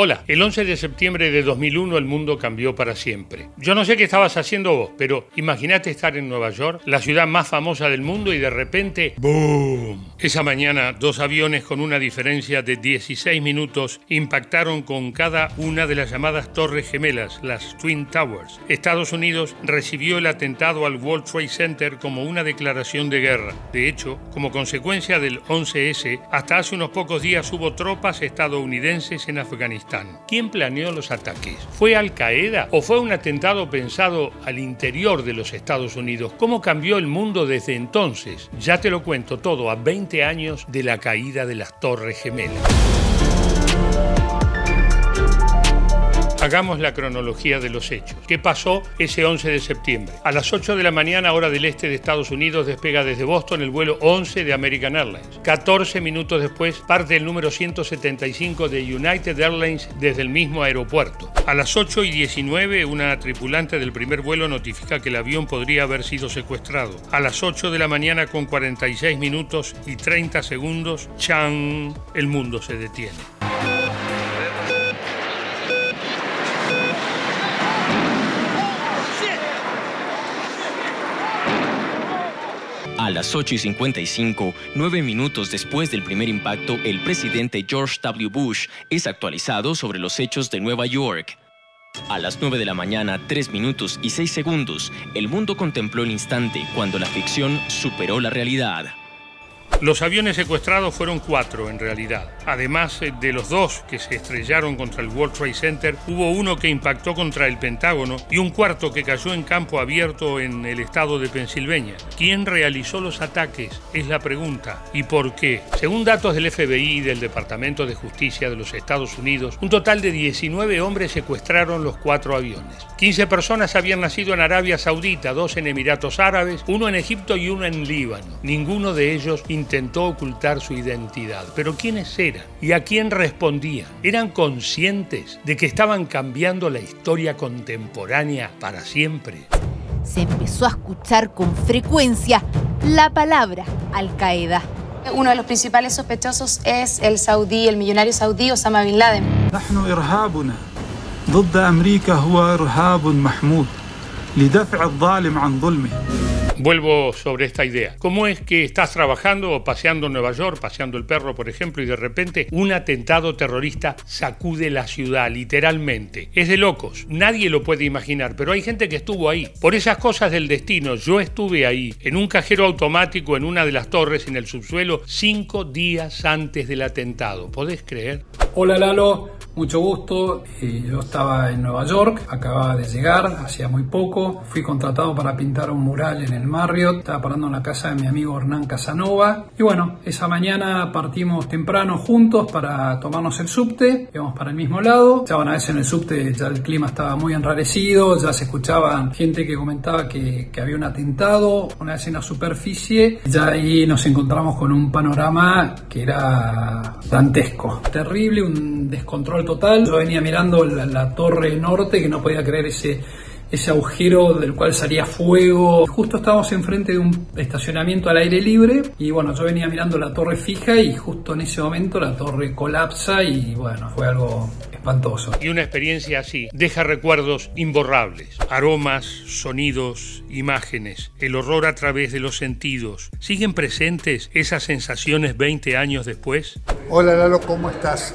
Hola, el 11 de septiembre de 2001 el mundo cambió para siempre. Yo no sé qué estabas haciendo vos, pero imagínate estar en Nueva York, la ciudad más famosa del mundo, y de repente, ¡boom! Esa mañana, dos aviones con una diferencia de 16 minutos impactaron con cada una de las llamadas Torres Gemelas, las Twin Towers. Estados Unidos recibió el atentado al World Trade Center como una declaración de guerra. De hecho, como consecuencia del 11S, hasta hace unos pocos días hubo tropas estadounidenses en Afganistán. ¿Quién planeó los ataques? ¿Fue Al Qaeda o fue un atentado pensado al interior de los Estados Unidos? ¿Cómo cambió el mundo desde entonces? Ya te lo cuento todo a 20 años de la caída de las Torres Gemelas. Hagamos la cronología de los hechos. ¿Qué pasó ese 11 de septiembre? A las 8 de la mañana, hora del este de Estados Unidos, despega desde Boston el vuelo 11 de American Airlines. 14 minutos después, parte el número 175 de United Airlines desde el mismo aeropuerto. A las 8 y 19, una tripulante del primer vuelo notifica que el avión podría haber sido secuestrado. A las 8 de la mañana, con 46 minutos y 30 segundos, ¡chan! El mundo se detiene. A las 8 y 55, nueve minutos después del primer impacto, el presidente George W. Bush es actualizado sobre los hechos de Nueva York. A las 9 de la mañana, 3 minutos y 6 segundos, el mundo contempló el instante cuando la ficción superó la realidad. Los aviones secuestrados fueron cuatro en realidad. Además eh, de los dos que se estrellaron contra el World Trade Center, hubo uno que impactó contra el Pentágono y un cuarto que cayó en campo abierto en el estado de Pensilvania. ¿Quién realizó los ataques? Es la pregunta. ¿Y por qué? Según datos del FBI y del Departamento de Justicia de los Estados Unidos, un total de 19 hombres secuestraron los cuatro aviones. 15 personas habían nacido en Arabia Saudita, dos en Emiratos Árabes, uno en Egipto y uno en Líbano. Ninguno de ellos intentó ocultar su identidad. Pero ¿quiénes eran? ¿Y a quién respondían? ¿Eran conscientes de que estaban cambiando la historia contemporánea para siempre? Se empezó a escuchar con frecuencia la palabra Al Qaeda. Uno de los principales sospechosos es el saudí, el millonario saudí Osama Bin Laden vuelvo sobre esta idea. ¿Cómo es que estás trabajando o paseando en Nueva York, paseando el perro, por ejemplo, y de repente un atentado terrorista sacude la ciudad, literalmente? Es de locos, nadie lo puede imaginar, pero hay gente que estuvo ahí. Por esas cosas del destino, yo estuve ahí, en un cajero automático, en una de las torres, en el subsuelo, cinco días antes del atentado. ¿Podés creer? Hola Lalo mucho gusto. Eh, yo estaba en Nueva York, acababa de llegar, hacía muy poco. Fui contratado para pintar un mural en el Marriott, estaba parando en la casa de mi amigo Hernán Casanova. Y bueno, esa mañana partimos temprano juntos para tomarnos el subte, íbamos para el mismo lado. Ya una vez en el subte ya el clima estaba muy enrarecido, ya se escuchaba gente que comentaba que, había un atentado, una vez en la superficie. Ya ahí nos encontramos con un panorama que era dantesco, terrible un descontrol total. Yo venía mirando la, torre norte que no podía creer ese, ese agujero del cual salía fuego. Justo estábamos enfrente de un estacionamiento al aire libre y bueno, yo venía mirando la torre fija y justo en ese momento la torre colapsa y bueno, fue algo espantoso. Y una experiencia así deja recuerdos imborrables, aromas, sonidos, imágenes, el horror a través de los sentidos. ¿Siguen presentes esas sensaciones 20 años después? Hola Lalo, ¿cómo estás?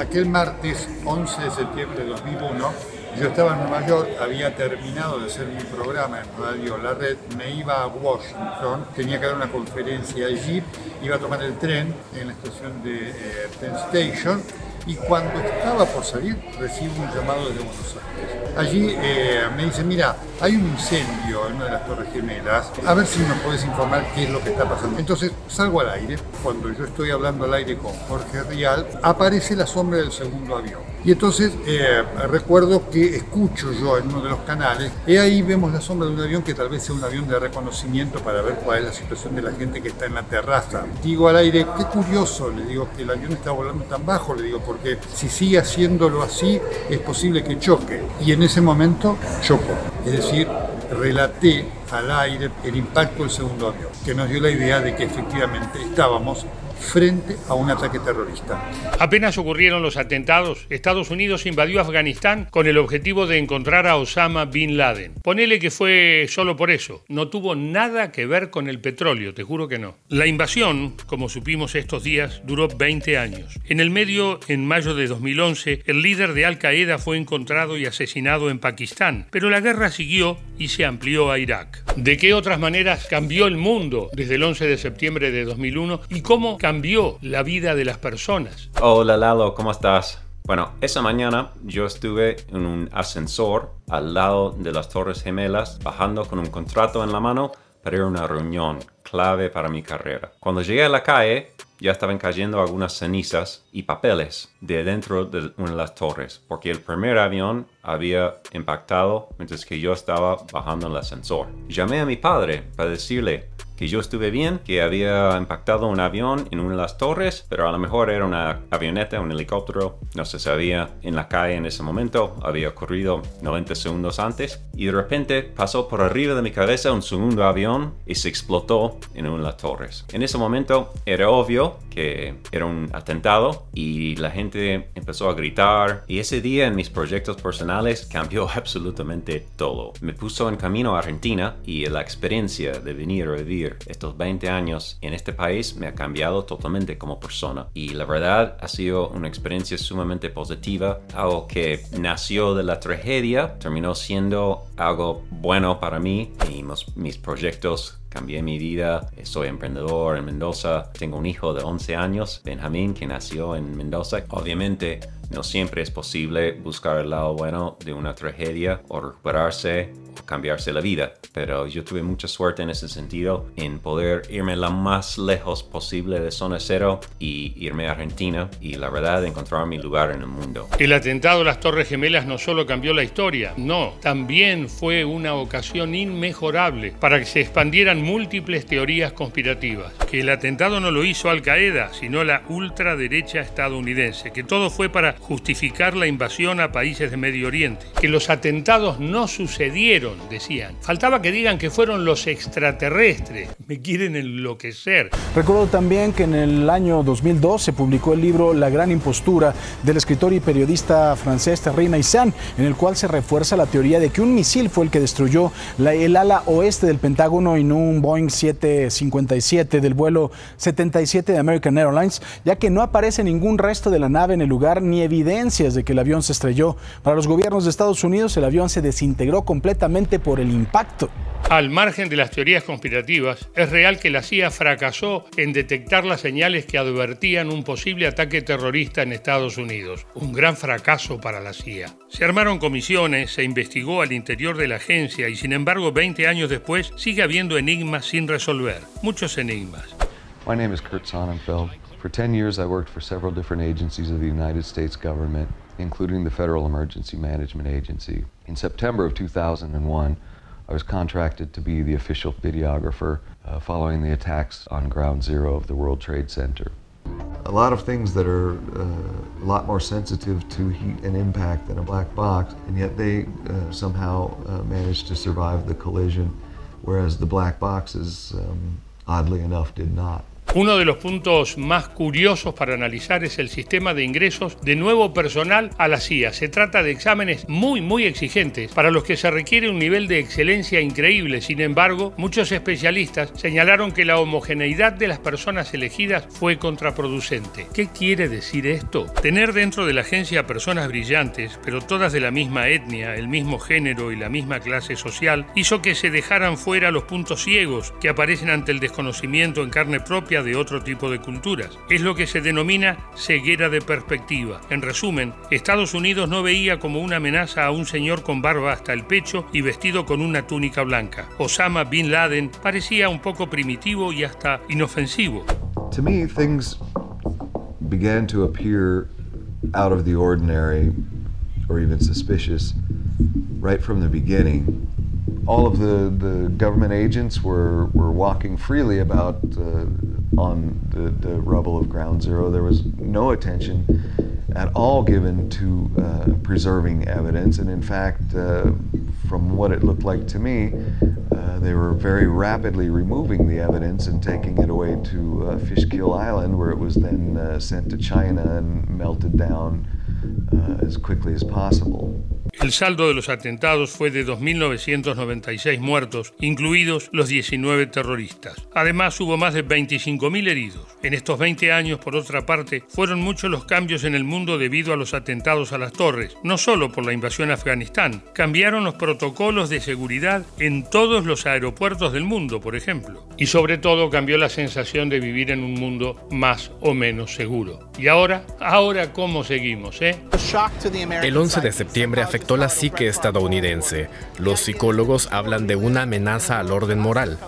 Aquel martes 11 de septiembre de 2001, yo estaba en Nueva York, había terminado de hacer mi programa en Radio La Red, me iba a Washington, tenía que dar una conferencia allí, iba a tomar el tren en la estación de eh, Penn Station y cuando estaba por salir recibo un llamado desde Buenos Aires. Allí eh, me dicen, mira, hay un incendio en una de las Torres Gemelas, a ver si nos puedes informar qué es lo que está pasando. Entonces salgo al aire, cuando yo estoy hablando al aire con Jorge Rial, aparece la sombra del segundo avión. Y entonces eh, recuerdo que escucho yo en uno de los canales, y ahí vemos la sombra de un avión que tal vez sea un avión de reconocimiento para ver cuál es la situación de la gente que está en la terraza. Digo al aire, qué curioso, le digo que el avión está volando tan bajo, le digo, porque si sigue haciéndolo así, es posible que choque. Y en ese momento chocó. Es decir, relaté al aire el impacto del segundo avión, que nos dio la idea de que efectivamente estábamos frente a un ataque terrorista. Apenas ocurrieron los atentados, Estados Unidos invadió Afganistán con el objetivo de encontrar a Osama Bin Laden. Ponele que fue solo por eso, no tuvo nada que ver con el petróleo, te juro que no. La invasión, como supimos estos días, duró 20 años. En el medio, en mayo de 2011, el líder de Al Qaeda fue encontrado y asesinado en Pakistán, pero la guerra siguió y se amplió a Irak. ¿De qué otras maneras cambió el mundo desde el 11 de septiembre de 2001 y cómo cambió la vida de las personas? Hola Lalo, ¿cómo estás? Bueno, esa mañana yo estuve en un ascensor al lado de las Torres Gemelas, bajando con un contrato en la mano para ir a una reunión clave para mi carrera. Cuando llegué a la calle, ya estaban cayendo algunas cenizas y papeles de dentro de una de las torres, porque el primer avión había impactado mientras que yo estaba bajando el ascensor. Llamé a mi padre para decirle que yo estuve bien, que había impactado un avión en una de las torres, pero a lo mejor era una avioneta, un helicóptero, no se sabía en la calle en ese momento, había ocurrido 90 segundos antes, y de repente pasó por arriba de mi cabeza un segundo avión y se explotó en una de las torres. En ese momento era obvio que era un atentado y la gente empezó a gritar y ese día en mis proyectos personales cambió absolutamente todo. Me puso en camino a Argentina y la experiencia de venir a vivir estos 20 años en este país me ha cambiado totalmente como persona. Y la verdad ha sido una experiencia sumamente positiva, algo que nació de la tragedia, terminó siendo algo bueno para mí y mis, proyectos cambié mi vida, soy emprendedor en Mendoza, tengo un hijo de 11 años, Benjamín, que nació en Mendoza. Obviamente no siempre es posible buscar el lado bueno de una tragedia o recuperarse o cambiarse la vida, pero yo tuve mucha suerte en ese sentido en poder irme lo más lejos posible de zona cero y irme a Argentina y la verdad encontrar mi lugar en el mundo. El atentado a las Torres Gemelas no solo cambió la historia, no, también fue una ocasión inmejorable para que se expandieran múltiples teorías conspirativas. Que el atentado no lo hizo Al Qaeda, sino la ultraderecha estadounidense, que todo fue para justificar la invasión a países de Medio Oriente, que los atentados no sucedieron, decían. Faltaba que digan que fueron los extraterrestres. Me quieren enloquecer. Recuerdo también que en el año 2002 se publicó el libro La gran impostura del escritor y periodista francés Thierry Meissan, en el cual se refuerza la teoría de que un misil fue el que destruyó el ala oeste del Pentágono no un Boeing 757 del vuelo 77 de American Airlines, ya que no aparece ningún resto de la nave en el lugar ni evidencias de que el avión se estrelló. Para los gobiernos de Estados Unidos, el avión se desintegró completamente por el impacto. Al margen de las teorías conspirativas, es real que la CIA fracasó en detectar las señales que advertían un posible ataque terrorista en Estados Unidos. Un gran fracaso para la CIA. Se armaron comisiones, se investigó al interior de la agencia y sin embargo 20 años después sigue habiendo enigmas sin resolver. Muchos enigmas. My name is Kurt Sonnenfeld. For 10 years, I worked for several different agencies of the United States government, including the Federal Emergency Management Agency. In September of 2001, I was contracted to be the official videographer uh, following the attacks on Ground Zero of the World Trade Center. A lot of things that are uh, a lot more sensitive to heat and impact than a black box, and yet they uh, somehow uh, managed to survive the collision, whereas the black boxes, um, oddly enough, did not. Uno de los puntos más curiosos para analizar es el sistema de ingresos de nuevo personal a la CIA. Se trata de exámenes muy, muy exigentes para los que se requiere un nivel de excelencia increíble. Sin embargo, muchos especialistas señalaron que la homogeneidad de las personas elegidas fue contraproducente. ¿Qué quiere decir esto? Tener dentro de la agencia personas brillantes, pero todas de la misma etnia, el mismo género y la misma clase social, hizo que se dejaran fuera los puntos ciegos que aparecen ante el desconocimiento en carne propia de otro tipo de culturas. Es lo que se denomina ceguera de perspectiva. En resumen, Estados Unidos no veía como una amenaza a un señor con barba hasta el pecho y vestido con una túnica blanca. Osama Bin Laden parecía un poco primitivo y hasta inofensivo. To me, things began to appear out of the ordinary or even suspicious right from the beginning. all of the, the government agents were, were walking freely about uh, on the, the rubble of Ground Zero. There was no attention at all given to uh, preserving evidence, and in fact, uh, from what it looked like to me, uh, they were very rapidly removing the evidence and taking it away to uh, Fishkill Island, where it was then uh, sent to China and melted down uh, as quickly as possible. El saldo de los atentados fue de 2.996 muertos, incluidos los 19 terroristas. Además, hubo más de 25.000 heridos. En estos 20 años, por otra parte, fueron muchos los cambios en el mundo debido a los atentados a las torres, no solo por la invasión a Afganistán. Cambiaron los protocolos de seguridad en todos los aeropuertos del mundo, por ejemplo. Y sobre todo cambió la sensación de vivir en un mundo más o menos seguro. Y ahora, ahora cómo seguimos, ¿eh? El 11 de septiembre afectó la psique estadounidense. Los psicólogos hablan de una amenaza al orden moral.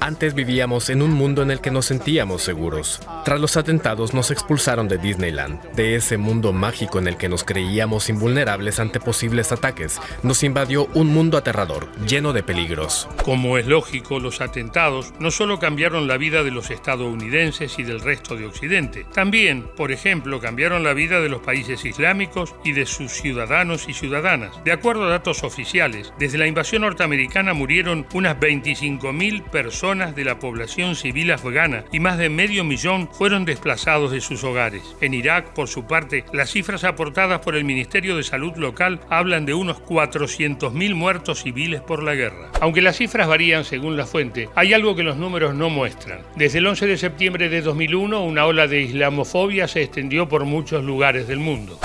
Antes vivíamos en un mundo en el que nos sentíamos seguros. Tras los atentados nos expulsaron de Disneyland, de ese mundo mágico en el que nos creíamos invulnerables ante posibles ataques. Nos invadió un mundo aterrador, lleno de peligros. Como es lógico, los atentados no solo cambiaron la vida de los estadounidenses y del resto de Occidente, también, por ejemplo, cambiaron la vida de los países islámicos y de sus ciudadanos y ciudadanas. De acuerdo a datos oficiales, desde la invasión norteamericana murieron unas 25.000 personas de la población civil afgana y más de medio millón fueron desplazados de sus hogares. En Irak, por su parte, las cifras aportadas por el Ministerio de Salud local hablan de unos 400.000 muertos civiles por la guerra. Aunque las cifras varían según la fuente, hay algo que los números no muestran. Desde el 11 de septiembre de 2001, una ola de islamofobia se extendió por muchos lugares del mundo.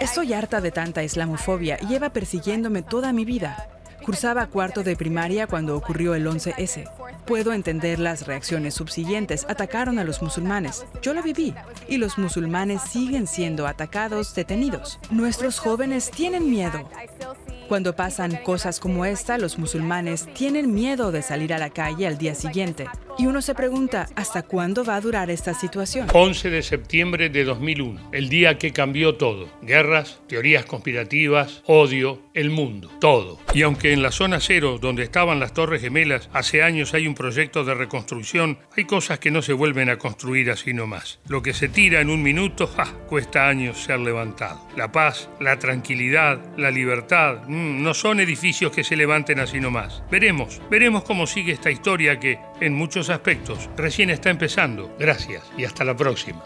Estoy harta de tanta islamofobia lleva persiguiéndome toda mi vida. Cursaba cuarto de primaria cuando ocurrió el 11S. Puedo entender las reacciones subsiguientes. Atacaron a los musulmanes. Yo lo viví. Y los musulmanes siguen siendo atacados, detenidos. Nuestros jóvenes tienen miedo. Cuando pasan cosas como esta, los musulmanes tienen miedo de salir a la calle al día siguiente. Y uno se pregunta, ¿hasta cuándo va a durar esta situación? 11 de septiembre de 2001, el día que cambió todo. Guerras, teorías conspirativas, odio, el mundo, todo. Y aunque en la zona cero, donde estaban las Torres Gemelas, hace años hay un proyecto de reconstrucción, hay cosas que no se vuelven a construir así nomás. Lo que se tira en un minuto, cuesta años ser levantado. La paz, la tranquilidad, la libertad, mm, no son edificios que se levanten así nomás. Veremos, veremos cómo sigue esta historia que, en aspectos, recién está empezando. Gracias y hasta la próxima.